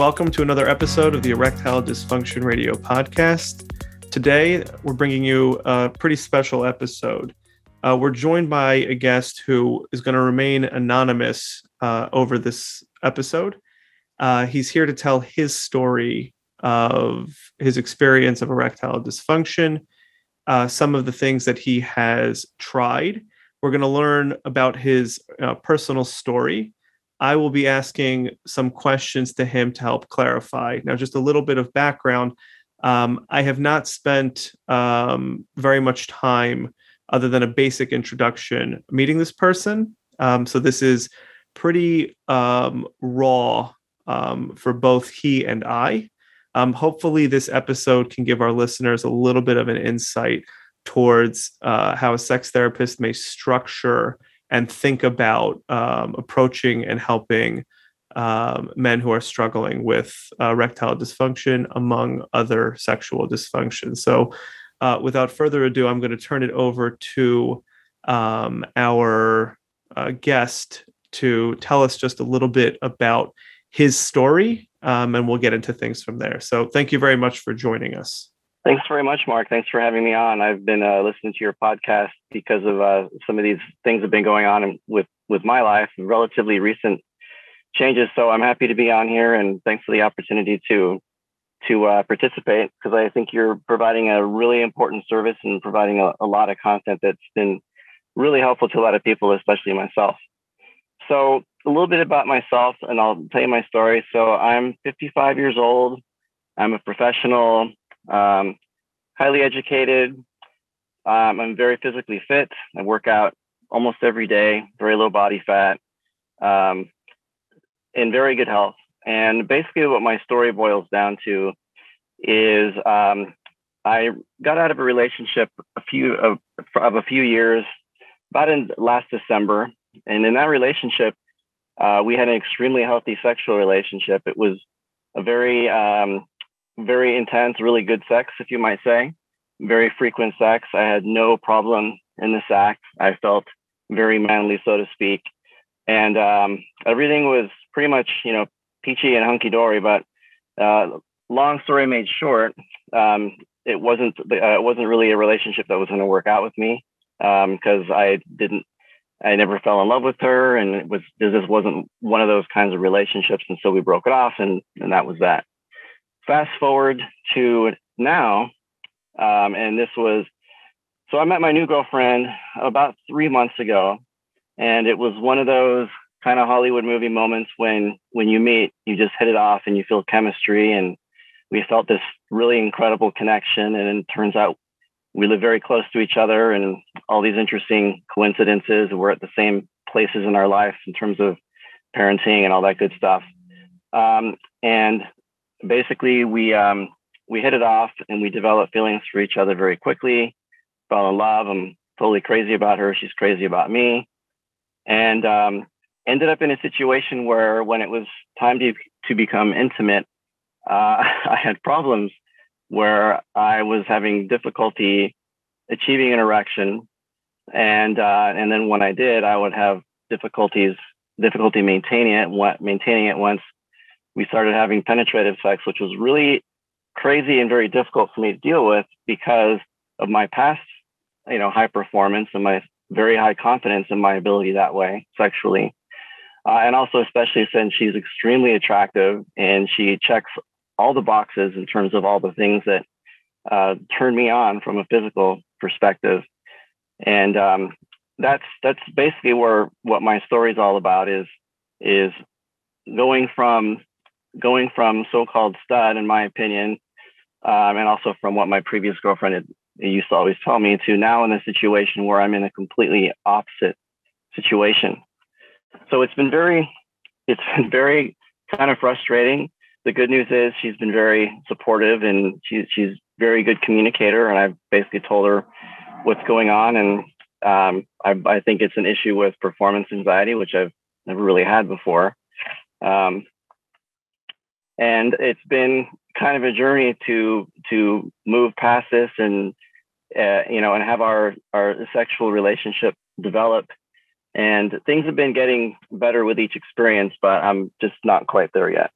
Welcome to another episode of the Erectile Dysfunction Radio podcast. Today, we're bringing you a pretty special episode. Uh, we're joined by a guest who is going to remain anonymous uh, over this episode. Uh, he's here to tell his story of his experience of erectile dysfunction, uh, some of the things that he has tried. We're going to learn about his uh, personal story I will be asking some questions to him to help clarify. Now, just a little bit of background. Um, I have not spent um, very much time, other than a basic introduction, meeting this person. Um, so this is pretty um, raw um, for both he and I. Um, hopefully, this episode can give our listeners a little bit of an insight towards uh, how a sex therapist may structure and think about um, approaching and helping um, men who are struggling with uh, erectile dysfunction, among other sexual dysfunctions. So, uh, without further ado, I'm going to turn it over to um, our uh, guest to tell us just a little bit about his story, um, and we'll get into things from there. So, thank you very much for joining us. Thanks very much, Mark. Thanks for having me on. I've been uh, listening to your podcast because of uh, some of these things have been going on with with my life, relatively recent changes. So I'm happy to be on here, and thanks for the opportunity to to uh, participate because I think you're providing a really important service and providing a, a lot of content that's been really helpful to a lot of people, especially myself. So a little bit about myself, and I'll tell you my story. So I'm 55 years old. I'm a professional um, highly educated. Um, I'm very physically fit. I work out almost every day, very low body fat, um, in very good health. And basically, what my story boils down to is um, I got out of a relationship a few of, of a few years, about in last December, and in that relationship, uh, we had an extremely healthy sexual relationship. It was a very um, very intense, really good sex, if you might say, very frequent sex. I had no problem in the sack. I felt very manly, so to speak. And um, everything was pretty much, you know, peachy and hunky dory. But uh, long story made short, um, it wasn't uh, it wasn't really a relationship that was going to work out with me because um, I didn't I never fell in love with her, and it was this wasn't one of those kinds of relationships, and so we broke it off, and and that was that fast forward to now, um, and this was so I met my new girlfriend about three months ago, and it was one of those kind of Hollywood movie moments when when you meet, you just hit it off and you feel chemistry, and we felt this really incredible connection, and it turns out we live very close to each other, and all these interesting coincidences. We're at the same places in our life in terms of parenting and all that good stuff. Um, and basically we um, we hit it off and we developed feelings for each other very quickly. Fell in love. I'm totally crazy about her. She's crazy about me, and um, ended up in a situation where when it was time to to become intimate, uh, I had problems where I was having difficulty achieving an erection, and uh, and then when I did, I would have difficulties difficulty maintaining it. Maintaining it once we started having penetrative sex, which was really crazy and very difficult for me to deal with because of my past, you know, high performance and my very high confidence in my ability that way sexually. Uh, and also, especially since she's extremely attractive and she checks all the boxes in terms of all the things that uh, turn me on from a physical perspective. And um, that's that's basically where what my story is all about is is going from going from so-called stud, in my opinion, um, and also from what my previous girlfriend had, used to always tell me, to now in a situation where I'm in a completely opposite situation. So it's been very, it's been very kind of frustrating. The good news is she's been very supportive and she's she's very good communicator. And I've basically told her what's going on. And um, I, I think it's an issue with performance anxiety, which I've never really had before. Um, and it's been kind of a journey to to move past this and uh, you know and have our our sexual relationship develop and things have been getting better with each experience but i'm just not quite there yet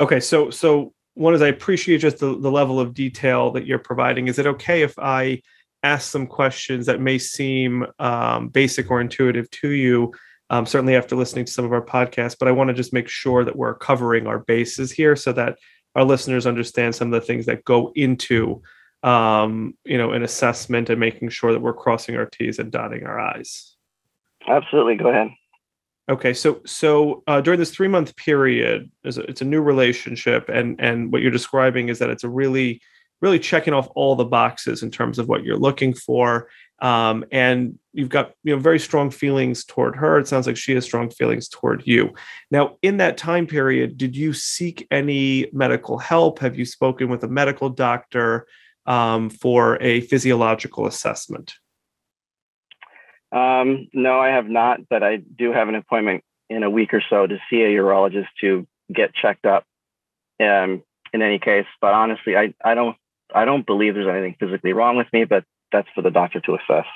Okay, so so one is I appreciate just the, the level of detail that you're providing. Is it okay if I ask some questions that may seem um, basic or intuitive to you? Um, certainly after listening to some of our podcasts, but I want to just make sure that we're covering our bases here so that our listeners understand some of the things that go into um, you know an assessment and making sure that we're crossing our T's and dotting our I's. Absolutely, go ahead. Okay, so so uh, during this three month period, it's a, it's a new relationship, and and what you're describing is that it's a really really checking off all the boxes in terms of what you're looking for, um, and you've got you know very strong feelings toward her. It sounds like she has strong feelings toward you. Now, in that time period, did you seek any medical help? Have you spoken with a medical doctor um, for a physiological assessment? Um, no, I have not, but I do have an appointment in a week or so to see a urologist to get checked up. Um, in any case, but honestly, I, I don't I don't believe there's anything physically wrong with me, but that's for the doctor to assess.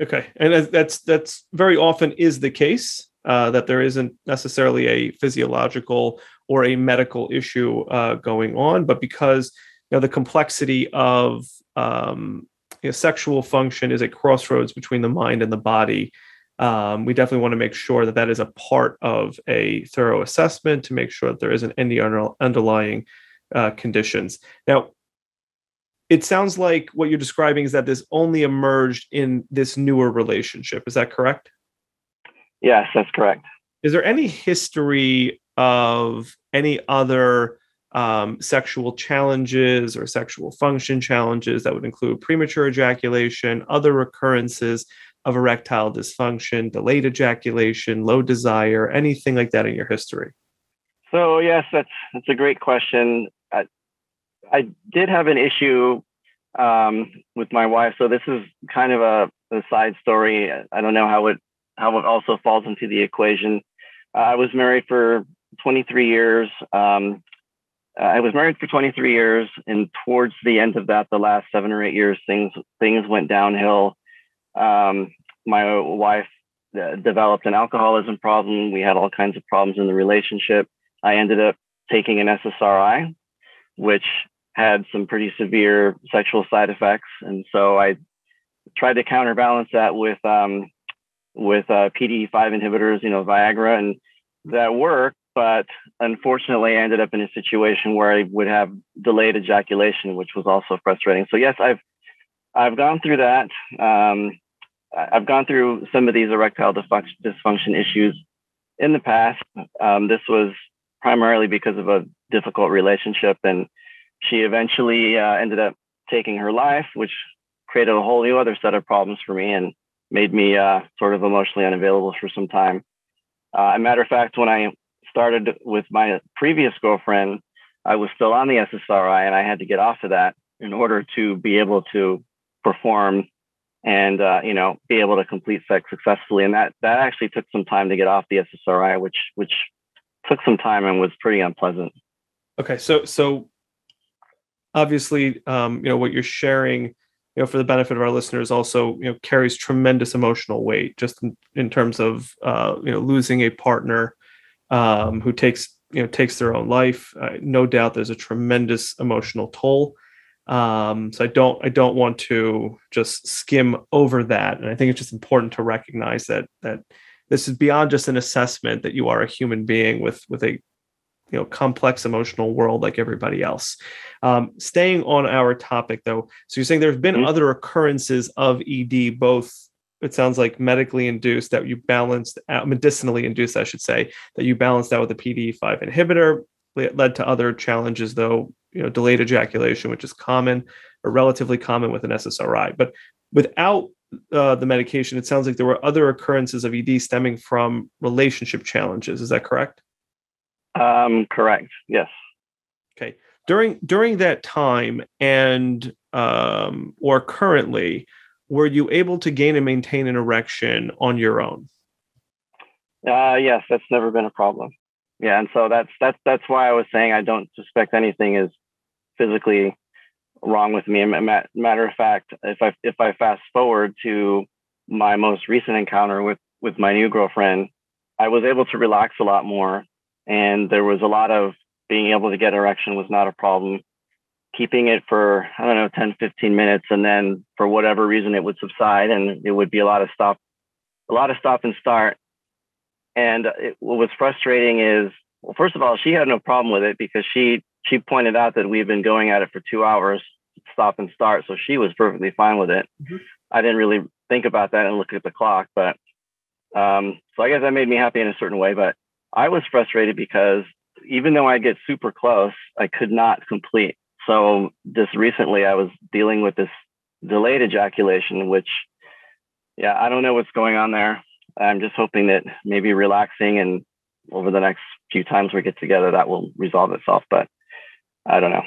Okay, and that's that's very often is the case uh, that there isn't necessarily a physiological or a medical issue uh, going on, but because you know the complexity of um, you know, sexual function is a crossroads between the mind and the body. Um, we definitely want to make sure that that is a part of a thorough assessment to make sure that there isn't any under, underlying uh, conditions. Now, it sounds like what you're describing is that this only emerged in this newer relationship. Is that correct? Yes, that's correct. Is there any history of any other um, sexual challenges or sexual function challenges that would include premature ejaculation, other recurrences of erectile dysfunction, delayed ejaculation, low desire, anything like that in your history? So yes, that's that's a great question. I did have an issue um, with my wife, so this is kind of a, a, side story. I don't know how it how it also falls into the equation. Uh, I was married for 23 years. Um, I was married for 23 years, and towards the end of that, the last seven or eight years, things things went downhill. Um, my wife uh, developed an alcoholism problem. We had all kinds of problems in the relationship. I ended up taking an SSRI, which had some pretty severe sexual side effects, and so I tried to counterbalance that with um, with uh, PDE5 inhibitors, you know, Viagra, and that worked but unfortunately I ended up in a situation where I would have delayed ejaculation, which was also frustrating. So yes, I've I've gone through that. Um, I've gone through some of these erectile dysfunction issues in the past. Um, this was primarily because of a difficult relationship, and she eventually uh, ended up taking her life, which created a whole new other set of problems for me and made me uh, sort of emotionally unavailable for some time. Uh, a matter of fact, when I started with my previous girlfriend, I was still on the SSRI and I had to get off of that in order to be able to perform and uh, you know be able to complete sex successfully. And that that actually took some time to get off the SSRI, which which took some time and was pretty unpleasant. Okay, so so obviously, um, you know what you're sharing, you know, for the benefit of our listeners, also you know carries tremendous emotional weight, just in, in terms of uh, you know losing a partner um, who takes you know takes their own life. Uh, no doubt, there's a tremendous emotional toll. Um, so I don't I don't want to just skim over that, and I think it's just important to recognize that that this is beyond just an assessment that you are a human being with with a you know complex emotional world like everybody else um, staying on our topic though so you're saying there's been mm-hmm. other occurrences of ed both it sounds like medically induced that you balanced out, medicinally induced, I should say, that you balanced out with a PDE5 inhibitor. It led to other challenges, though, you know, delayed ejaculation, which is common or relatively common with an SSRI. But without uh, the medication, it sounds like there were other occurrences of ED stemming from relationship challenges. Is that correct? Um, correct. Yes. Okay. During during that time and um, or currently, were you able to gain and maintain an erection on your own? Uh, yes, that's never been a problem. Yeah, and so that's that's that's why I was saying I don't suspect anything is physically wrong with me. Matter of fact, if I if I fast forward to my most recent encounter with with my new girlfriend, I was able to relax a lot more, and there was a lot of being able to get erection was not a problem. Keeping it for, I don't know, 10, 15 minutes, and then for whatever reason it would subside and it would be a lot of stop, a lot of stop and start. And it, what was frustrating is, well, first of all, she had no problem with it because she she pointed out that we've been going at it for two hours, stop and start. So she was perfectly fine with it. Mm-hmm. I didn't really think about that and look at the clock, but um, so I guess that made me happy in a certain way. But I was frustrated because even though I get super close, I could not complete. So just recently, I was dealing with this delayed ejaculation, which, yeah, I don't know what's going on there. I'm just hoping that maybe relaxing and over the next few times we get together, that will resolve itself. But I don't know.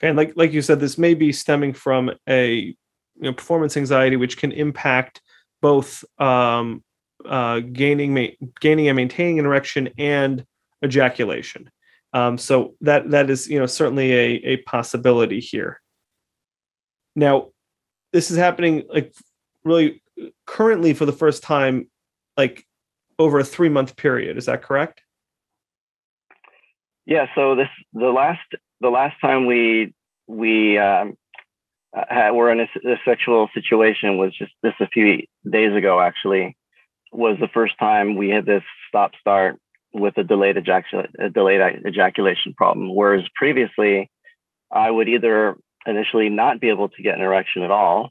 And like like you said, this may be stemming from a you know, performance anxiety, which can impact both um, uh, gaining ma- gaining and maintaining an erection and ejaculation. Um, so that that is you know certainly a, a possibility here. Now, this is happening like really currently for the first time, like over a three month period. Is that correct? Yeah. So this the last the last time we we um, had, were in a, a, sexual situation was just this a few days ago. Actually, was the first time we had this stop start with a delayed ejaculation a delayed ejaculation problem. Whereas previously, I would either initially not be able to get an erection at all,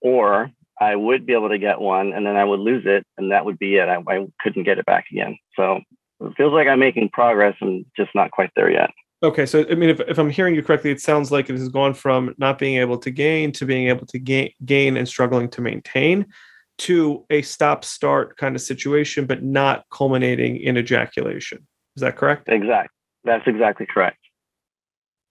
or I would be able to get one and then I would lose it, and that would be it. I, I couldn't get it back again. So it feels like I'm making progress. I'm just not quite there yet. Okay, so I mean, if, if I'm hearing you correctly, it sounds like it has gone from not being able to gain to being able to gain and struggling to maintain to a stop start kind of situation, but not culminating in ejaculation. Is that correct? Exactly. That's exactly correct.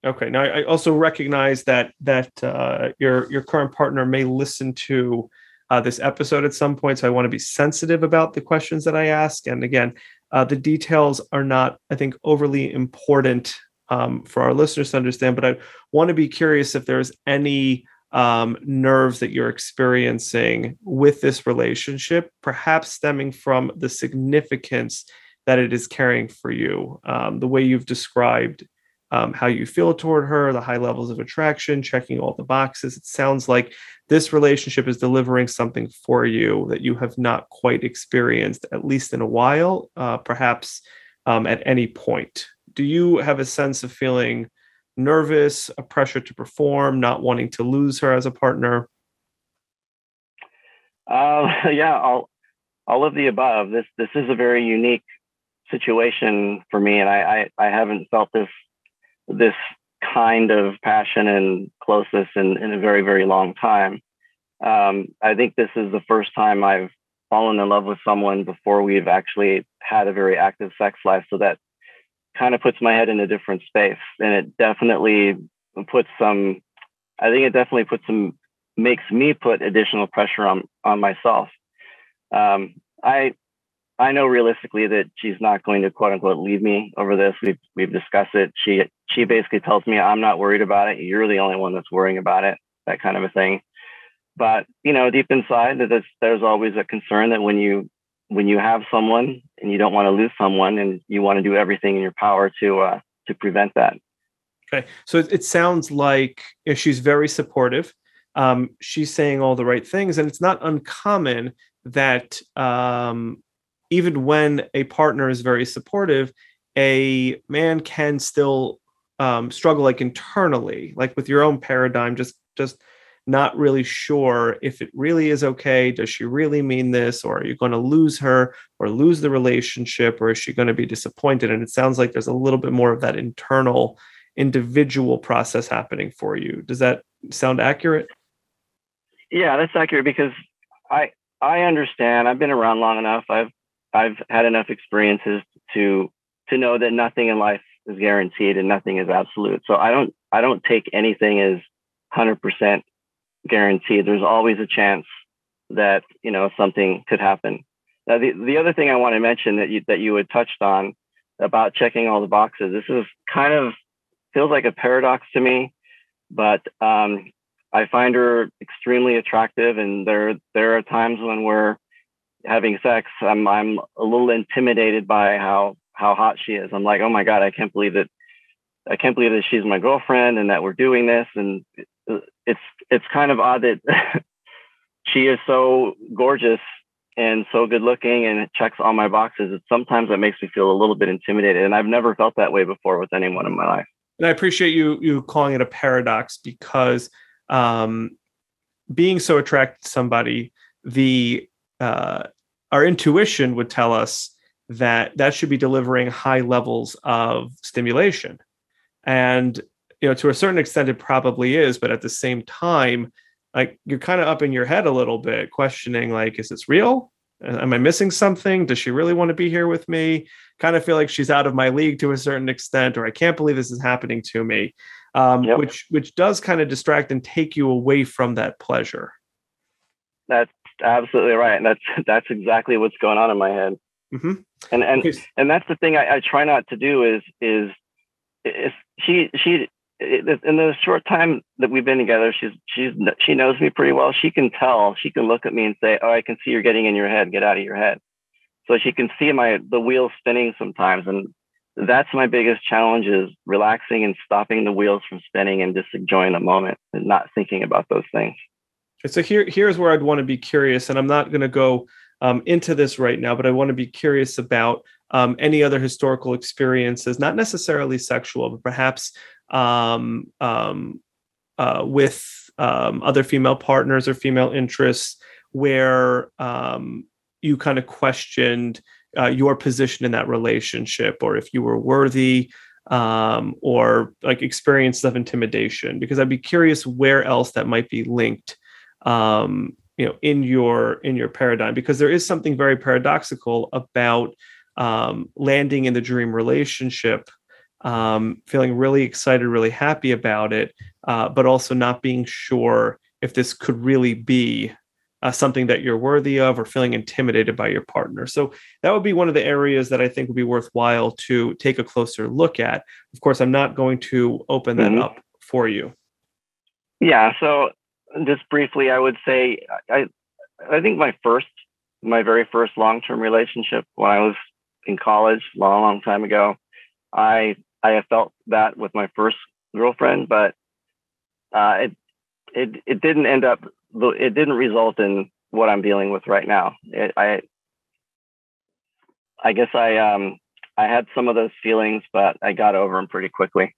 Okay. Now, I also recognize that that uh, your your current partner may listen to uh, this episode at some point, so I want to be sensitive about the questions that I ask. And again, uh, the details are not, I think, overly important um, for our listeners to understand. But I want to be curious if there's any um, nerves that you're experiencing with this relationship, perhaps stemming from the significance that it is carrying for you, um, the way you've described um, how you feel toward her, the high levels of attraction, checking all the boxes. It sounds like this relationship is delivering something for you that you have not quite experienced, at least in a while, uh, perhaps um, at any point. Do you have a sense of feeling nervous, a pressure to perform, not wanting to lose her as a partner? Uh, yeah, all all of the above. This this is a very unique situation for me, and I I, I haven't felt this this kind of passion and closeness in, in a very, very long time. Um, I think this is the first time I've fallen in love with someone before we've actually had a very active sex life. So that kind of puts my head in a different space. And it definitely puts some, I think it definitely puts some, makes me put additional pressure on, on myself. Um, I, I know realistically that she's not going to quote unquote leave me over this. We've we've discussed it. She she basically tells me I'm not worried about it. You're the only one that's worrying about it. That kind of a thing. But you know, deep inside, there's, there's always a concern that when you when you have someone and you don't want to lose someone, and you want to do everything in your power to uh, to prevent that. Okay, so it, sounds like she's very supportive. Um, she's saying all the right things, and it's not uncommon that um, even when a partner is very supportive, a man can still um, struggle like internally, like with your own paradigm, just just not really sure if it really is okay. Does she really mean this, or are you going to lose her, or lose the relationship, or is she going to be disappointed? And it sounds like there's a little bit more of that internal, individual process happening for you. Does that sound accurate? Yeah, that's accurate because I I understand. I've been around long enough. I've I've had enough experiences to to know that nothing in life is guaranteed and nothing is absolute. So I don't I don't take anything as 100% guaranteed. There's always a chance that you know something could happen. Now the the other thing I want to mention that you that you had touched on about checking all the boxes. This is kind of feels like a paradox to me, but um, I find her extremely attractive, and there there are times when we're having sex, I'm I'm a little intimidated by how how hot she is. I'm like, oh my god, I can't believe that. I can't believe that she's my girlfriend and that we're doing this. And it's it's kind of odd that she is so gorgeous and so good looking and checks all my boxes. It sometimes that makes me feel a little bit intimidated, and I've never felt that way before with anyone in my life. And I appreciate you you calling it a paradox because um, being so attracted to somebody, the uh, our intuition would tell us that that should be delivering high levels of stimulation, and you know to a certain extent it probably is, but at the same time like you're kind of up in your head a little bit questioning like is this real? Am i missing something? Does she really want to be here with me? Kind of feel like she's out of my league to a certain extent or i can't believe this is happening to me um, yep. which which does kind of distract and take you away from that pleasure. That's absolutely right and that's that's exactly what's going on in my head. Mm-hmm. and and and that's the thing I, I try not to do is is is she she in the short time that we've been together, she's she's she knows me pretty well. She can tell. She can look at me and say, "Oh, I can see you're getting in your head. Get out of your head." So she can see my the wheels spinning sometimes, and that's my biggest challenge: is relaxing and stopping the wheels from spinning and just enjoying the moment and not thinking about those things. So here here's where I'd want to be curious, and I'm not going to go um, into this right now, but I want to be curious about um, any other historical experiences, not necessarily sexual, but perhaps um, um, uh, with um, other female partners or female interests where um, you kind of questioned uh, your position in that relationship or if you were worthy um, or like experiences of intimidation because i'd be curious where else that might be linked you know in your in your paradigm because there is something very paradoxical about um, landing in the dream relationship um, feeling really excited, really happy about it, uh, but also not being sure if this could really be uh, something that you're worthy of or feeling intimidated by your partner. So that would be one of the areas that I think would be worthwhile to take a closer look at. Of course, I'm not going to open that mm-hmm. up for you. Yeah. So just briefly, I would say I I think my first my very first long term relationship when I was in college, long long time ago, I I have felt that with my first girlfriend, but uh, it it it didn't end up. It didn't result in what I'm dealing with right now. It, I I guess I um I had some of those feelings, but I got over them pretty quickly.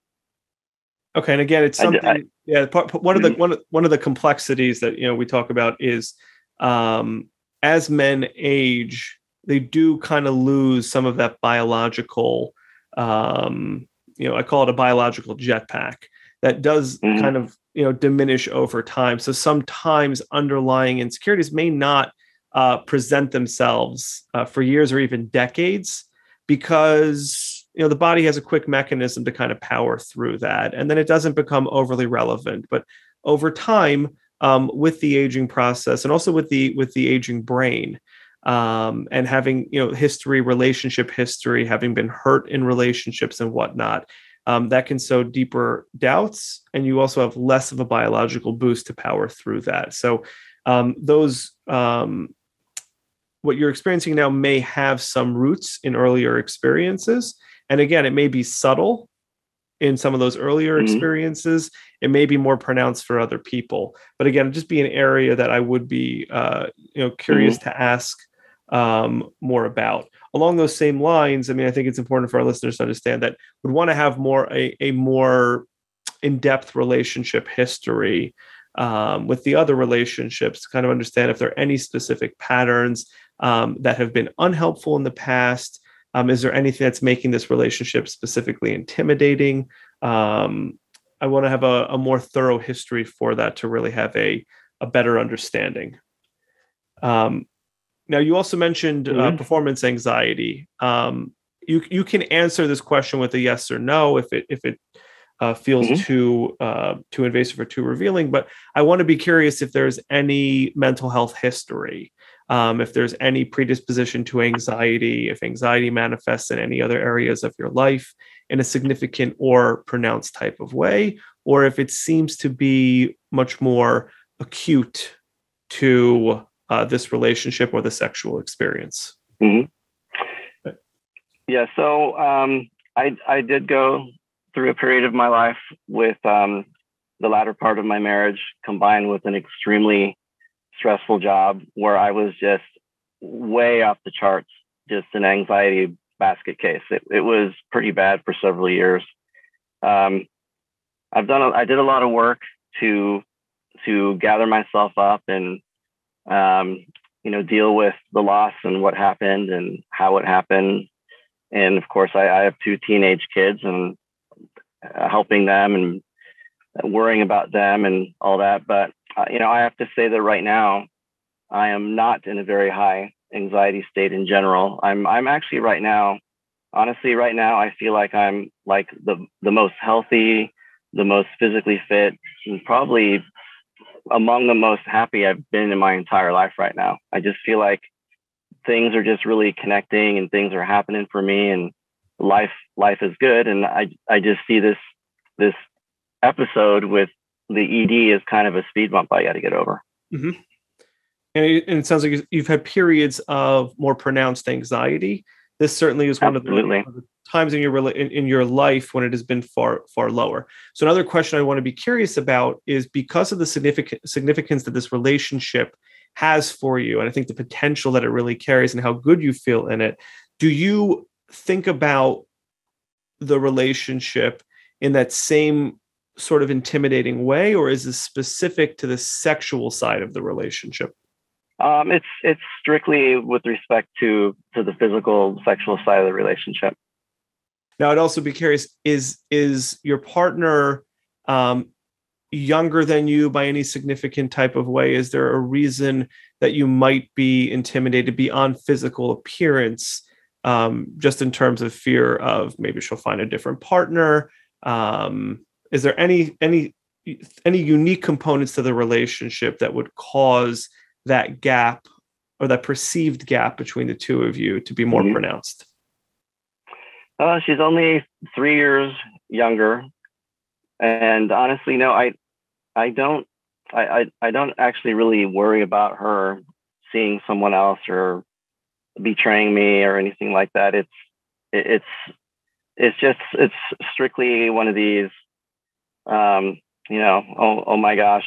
Okay, and again, it's something. I, I, yeah, one of the mm-hmm. one of, one of the complexities that you know we talk about is um, as men age, they do kind of lose some of that biological um, you know i call it a biological jetpack that does mm-hmm. kind of you know diminish over time so sometimes underlying insecurities may not uh, present themselves uh, for years or even decades because you know the body has a quick mechanism to kind of power through that and then it doesn't become overly relevant but over time um, with the aging process and also with the with the aging brain um, and having you know history, relationship history, having been hurt in relationships and whatnot. Um, that can sow deeper doubts, and you also have less of a biological boost to power through that. So, um, those um, what you're experiencing now may have some roots in earlier experiences, and again, it may be subtle in some of those earlier mm-hmm. experiences. It may be more pronounced for other people, but again, just be an area that I would be, uh, you know, curious mm-hmm. to ask um, more about. Along those same lines, I mean, I think it's important for our listeners to understand that we want to have more a, a more in-depth relationship history um, with the other relationships to kind of understand if there are any specific patterns um, that have been unhelpful in the past. Um, is there anything that's making this relationship specifically intimidating? Um, I want to have a, a, more thorough history for that to really have a, a better understanding. Um, now, you also mentioned uh, mm-hmm. uh, performance anxiety. Um, you you can answer this question with a yes or no if it if it uh, feels mm-hmm. too uh, too invasive or too revealing. But I want to be curious if there's any mental health history, um, if there's any predisposition to anxiety, if anxiety manifests in any other areas of your life in a significant or pronounced type of way, or if it seems to be much more acute to uh, this relationship or the sexual experience. Mm-hmm. Yeah, so um, I I did go through a period of my life with um, the latter part of my marriage combined with an extremely stressful job where I was just way off the charts, just an anxiety basket case. It, it was pretty bad for several years. Um, I've done, a, I did a lot of work to, to gather myself up and, um, you know, deal with the loss and what happened and how it happened. And of course, I, I have two teenage kids and uh, helping them and worrying about them and all that. But uh, you know, I have to say that right now, I am not in a very high anxiety state in general. I'm I'm actually right now, honestly, right now, I feel like I'm like the the most healthy, the most physically fit, and probably among the most happy I've been in my entire life right now. I just feel like things are just really connecting and things are happening for me and life life is good and I I just see this this episode with the ED is kind of a speed bump I got to get over. Mm-hmm. And, it, and, it, sounds like you've had periods of more pronounced anxiety. This certainly is one of the, of the, times in your in, in your life when it has been far far lower. So another question I want to be curious about is because of the significant significance that this relationship has for you, and I think the potential that it really carries and how good you feel in it. Do you think about the relationship in that same sort of intimidating way, or is this specific to the sexual side of the relationship? Um, it's it's strictly with respect to to the physical sexual side of the relationship. Now, I'd also be curious: is is your partner um, younger than you by any significant type of way? Is there a reason that you might be intimidated beyond physical appearance, um, just in terms of fear of maybe she'll find a different partner? Um, is there any any any unique components to the relationship that would cause that gap or that perceived gap between the two of you to be more mm-hmm. pronounced? Uh, she's only three years younger, and honestly, no, I, I don't, I, I, I don't actually really worry about her seeing someone else or betraying me or anything like that. It's, it's, it's just, it's strictly one of these um, you know, oh, oh my gosh,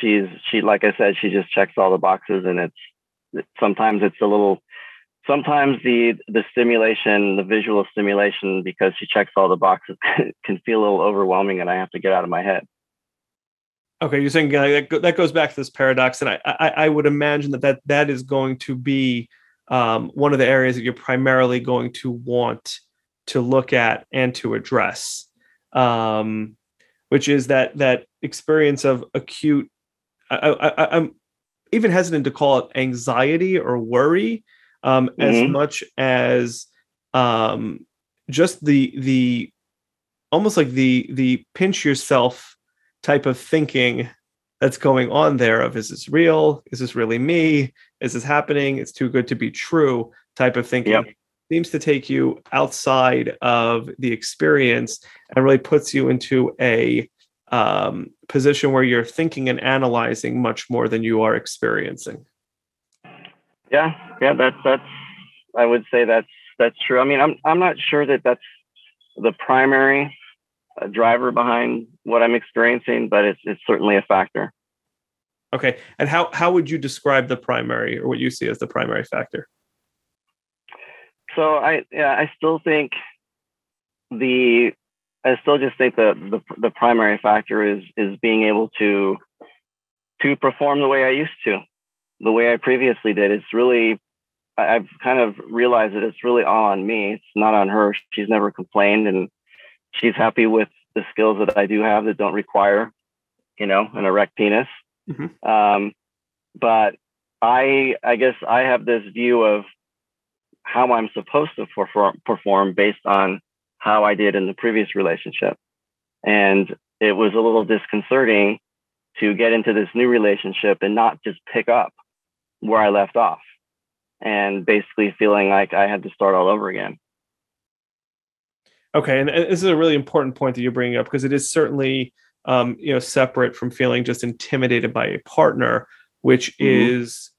she's she like I said, she just checks all the boxes, and it's sometimes it's a little, sometimes the the stimulation, the visual stimulation, because she checks all the boxes, can feel a little overwhelming, and I have to get out of my head. Okay, you're saying uh, that goes back to this paradox, and I, I, I would imagine that that that is going to be um, one of the areas that you're primarily going to want to look at and to address. Um, which is that that experience of acute. I, I, I'm even hesitant to call it anxiety or worry, um, mm-hmm. as much as um, just the the almost like the the pinch yourself type of thinking that's going on there of is this real is this really me is this happening it's too good to be true type of thinking yep. seems to take you outside of the experience and really puts you into a um, position where you're thinking and analyzing much more than you are experiencing. Yeah, yeah, that's that's. I would say that's that's true. I mean, I'm I'm not sure that that's the primary uh, driver behind what I'm experiencing, but it's it's certainly a factor. Okay, and how how would you describe the primary, or what you see as the primary factor? So I yeah, I still think the I still just think that the the primary factor is is being able to to perform the way I used to, the way I previously did. It's really I've kind of realized that it's really all on me. It's not on her. She's never complained, and she's happy with the skills that I do have that don't require, you know, an erect penis. Mm-hmm. Um, but I, I guess I have this view of how I'm supposed to perform, perform based on how I did in the previous relationship. And it was a little disconcerting to get into this new relationship and not just pick up where I left off and basically feeling like I had to start all over again. Okay, and this is a really important point that you're bringing up because it is certainly um, you know separate from feeling just intimidated by a partner, which mm-hmm. is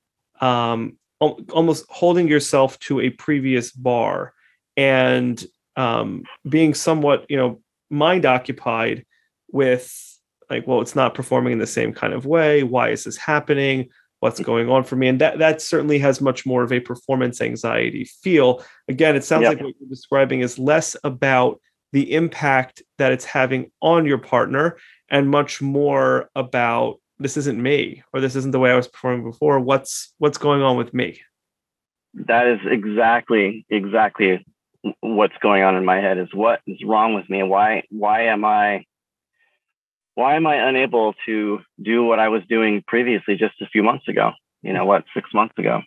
um, almost holding yourself to a previous bar and um, being somewhat you know mind occupied with like well it's not performing in the same kind of way why is this happening what's going on for me and that that certainly has much more of a performance anxiety feel again it sounds yep. like what you're describing is less about the impact that it's having on your partner and much more about this isn't me or this isn't the way I was performing before. What's what's going on with me? That is exactly exactly what's going on in my head is what is wrong with me and why why am I why am I unable to do what I was doing previously just a few months ago? You know what, six months ago.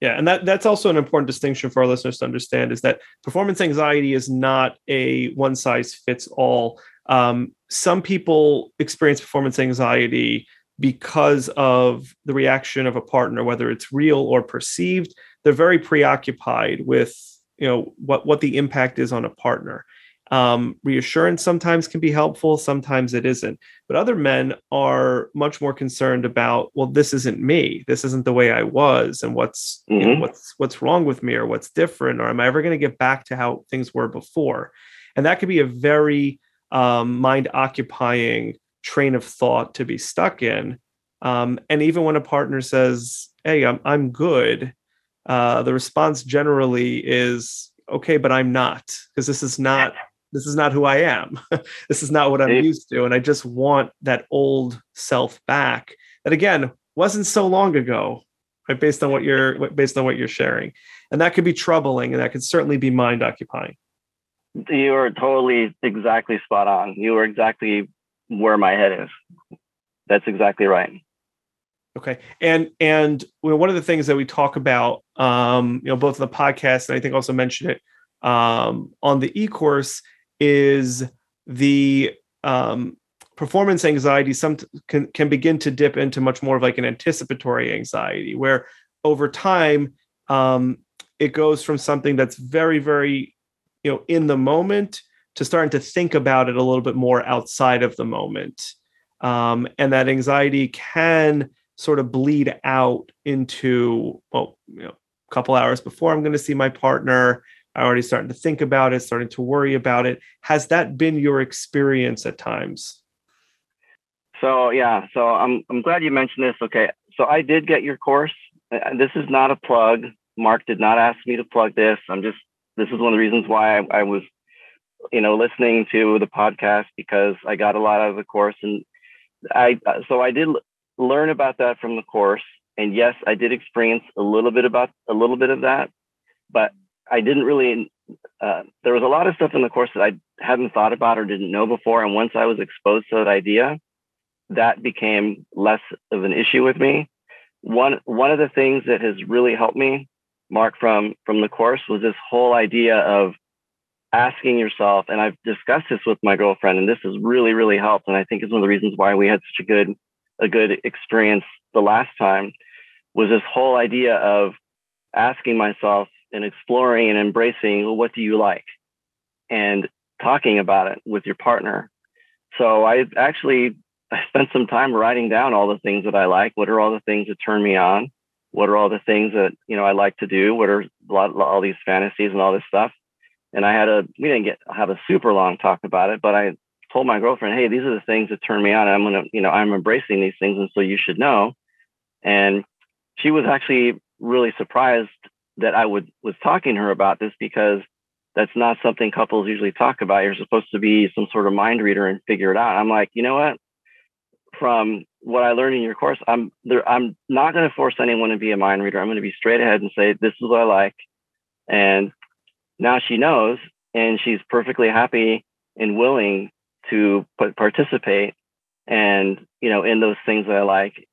Yeah, and that that's also an important distinction for our listeners to understand is that performance anxiety is not a one size fits all. Um, some people experience performance anxiety because of the reaction of a partner, whether it's real or perceived. They're very preoccupied with you know what what the impact is on a partner. Um, reassurance sometimes can be helpful, sometimes it isn't. But other men are much more concerned about, well, this isn't me. This isn't the way I was, and what's mm-hmm. you know, mm-hmm. what's what's wrong with me, or what's different, or am I ever going to get back to how things were before? And that could be a very um, mind occupying train of thought to be stuck in. Um, and even when a partner says, "Hey, I'm I'm good," uh, the response generally is, "Okay, but I'm not," because this is not this is not who I am. this is not what I'm used to. And I just want that old self back. That again wasn't so long ago, right? Based on what you're based on what you're sharing. And that could be troubling and that could certainly be mind occupying. You are totally exactly spot on. You are exactly where my head is. That's exactly right. Okay, and and you know, one of the things that we talk about, um, you know, both in the podcast and I think also mentioned it um, on the e-course is the um, performance anxiety some can, can begin to dip into much more of like an anticipatory anxiety where over time um, it goes from something that's very very you know in the moment to starting to think about it a little bit more outside of the moment. Um, and that anxiety can sort of bleed out into well you know a couple hours before i'm going to see my partner I already starting to think about it, starting to worry about it. Has that been your experience at times? So yeah, so I'm I'm glad you mentioned this. Okay, so I did get your course. Uh, uh, this is not a plug. Mark did not ask me to plug this. I'm just this is one of the reasons why I, I was, you know, listening to the podcast because I got a lot out of the course, and I uh, so I did learn about that from the course. And yes, I did experience a little bit about a little bit of that, but I didn't really. Uh, there was a lot of stuff in the course that I hadn't thought about or didn't know before, and once I was exposed to that idea, that became less of an issue with me. One one of the things that has really helped me, Mark, from from the course was this whole idea of asking yourself, and I've discussed this with my girlfriend, and this has really really helped, and I think is one of the reasons why we had such a good a good experience the last time was this whole idea of asking myself and exploring and embracing well, what do you like and talking about it with your partner. So I actually I spent some time writing down all the things that I like. What are all the things that turn me on? What are all the things that you know I like to do? What are all these fantasies and all this stuff? And I had a we didn't get have a super long talk about it, but I told my girlfriend, hey, these are the things that turn me on. I'm gonna you know I'm embracing these things, and so you should know. And she was actually really surprised that I would was talking to her about this because that's not something couples usually talk about. You're supposed to be some sort of mind reader and figure it out. I'm like, you know what? From what I learned in your course, I'm there. I'm not going to force anyone to be a mind reader. I'm going to be straight ahead and say this is what I like, and now she knows, and she's perfectly happy and willing to participate, and you know, in those things that I like,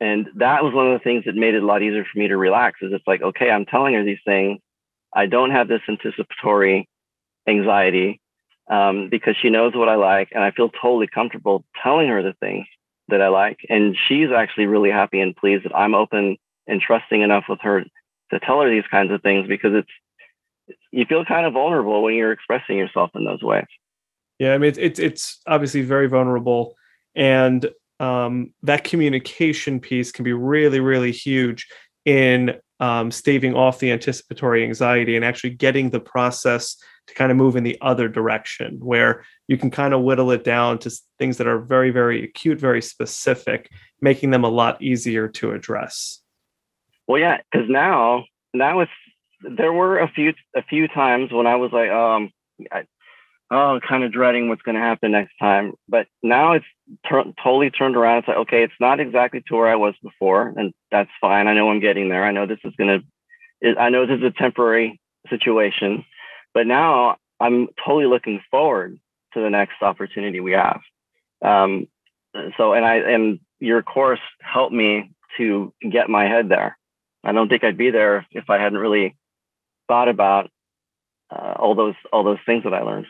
and that was one of the things that made it a lot easier for me to relax is it's like, okay, I'm telling her these things. I don't have this anticipatory anxiety um, because she knows what I like. And I feel totally comfortable telling her the things that I like. And she's actually really happy and pleased that I'm open and trusting enough with her to tell her these kinds of things because it's, you feel kind of vulnerable when you're expressing yourself in those ways. Yeah, I mean, it's it's, it's obviously very vulnerable, and um, that communication piece can be really, really huge in um, staving off the anticipatory anxiety and actually getting the process to kind of move in the other direction where you can kind of whittle it down to things that are very very acute very specific making them a lot easier to address. Well yeah because now now it's there were a few a few times when i was like um I, oh kind of dreading what's going to happen next time but now it's tur- totally turned around it's like okay it's not exactly to where i was before and that's fine i know i'm getting there i know this is going to i know this is a temporary situation but now I'm totally looking forward to the next opportunity we have. Um, so, and I and your course helped me to get my head there. I don't think I'd be there if I hadn't really thought about uh, all those all those things that I learned.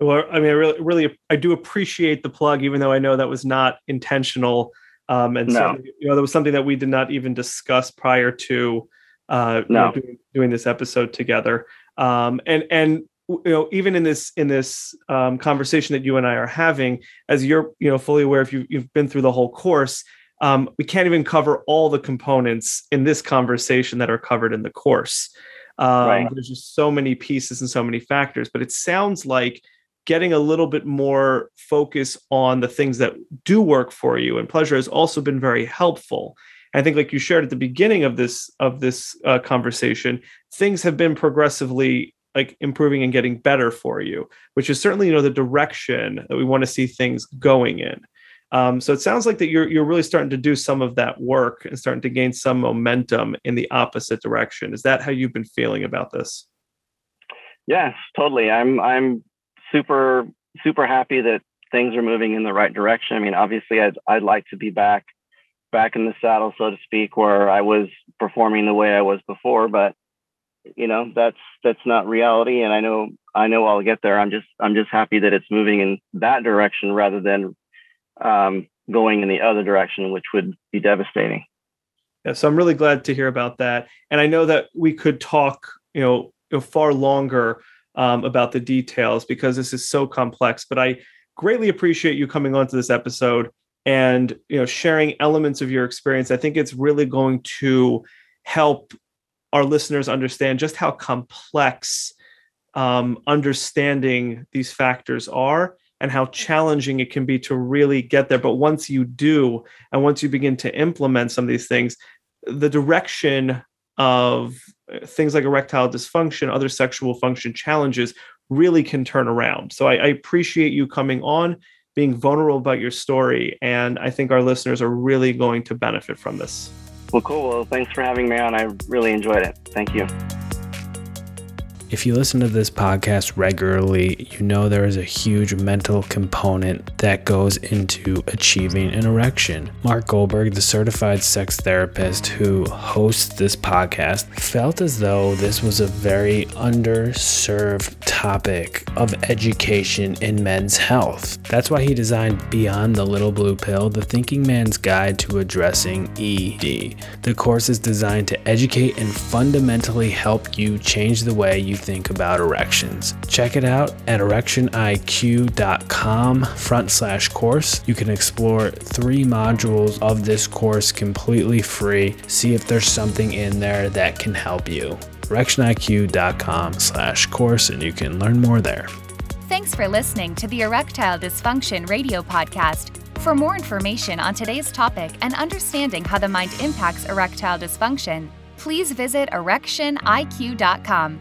Well, I mean, I really, really, I do appreciate the plug, even though I know that was not intentional. Um, and no. so, you know, that was something that we did not even discuss prior to uh, no. you know, doing, doing, this episode together. Um, and and you know even in this in this um, conversation that you and I are having, as you're you know fully aware if you you've been through the whole course, um, we can't even cover all the components in this conversation that are covered in the course. Um, right. There's just so many pieces and so many factors, but it sounds like getting a little bit more focus on the things that do work for you and pleasure has also been very helpful. I think, like you shared at the beginning of this of this uh, conversation, things have been progressively like improving and getting better for you, which is certainly you know the direction that we want to see things going in. Um, so it sounds like that you're you're really starting to do some of that work and starting to gain some momentum in the opposite direction. Is that how you've been feeling about this? Yes, totally. I'm I'm super super happy that things are moving in the right direction. I mean, obviously, I'd I'd like to be back back in the saddle, so to speak, where I was performing the way I was before. But you know, that's that's not reality, and I know I know I'll get there. I'm just I'm just happy that it's moving in that direction rather than um, going in the other direction, which would be devastating. Yeah, so I'm really glad to hear about that, and I know that we could talk, you know, far longer um, about the details because this is so complex. But I greatly appreciate you coming onto this episode and you know sharing elements of your experience i think it's really going to help our listeners understand just how complex um, understanding these factors are and how challenging it can be to really get there but once you do and once you begin to implement some of these things the direction of things like erectile dysfunction other sexual function challenges really can turn around so I, I appreciate you coming on being vulnerable about your story. And I think our listeners are really going to benefit from this. Well, cool. Well, thanks for having me on. I really enjoyed it. Thank you. If you listen to this podcast regularly, you know there is a huge mental component that goes into achieving an erection. Mark Goldberg, the certified sex therapist who hosts this podcast, felt as though this was a very underserved topic of education in men's health. That's why he designed Beyond the Little Blue Pill, the thinking man's guide to addressing ED. The course is designed to educate and fundamentally help you change the way you think about erections. Check it out at erectioniq.com front slash course. You can explore three modules of this course completely free. See if there's something in there that can help you. erectioniq.com slash course and you can learn more there. Thanks for listening to the Erectile Dysfunction Radio Podcast. For more information on today's topic and understanding how the mind impacts erectile dysfunction, please visit erectioniq.com.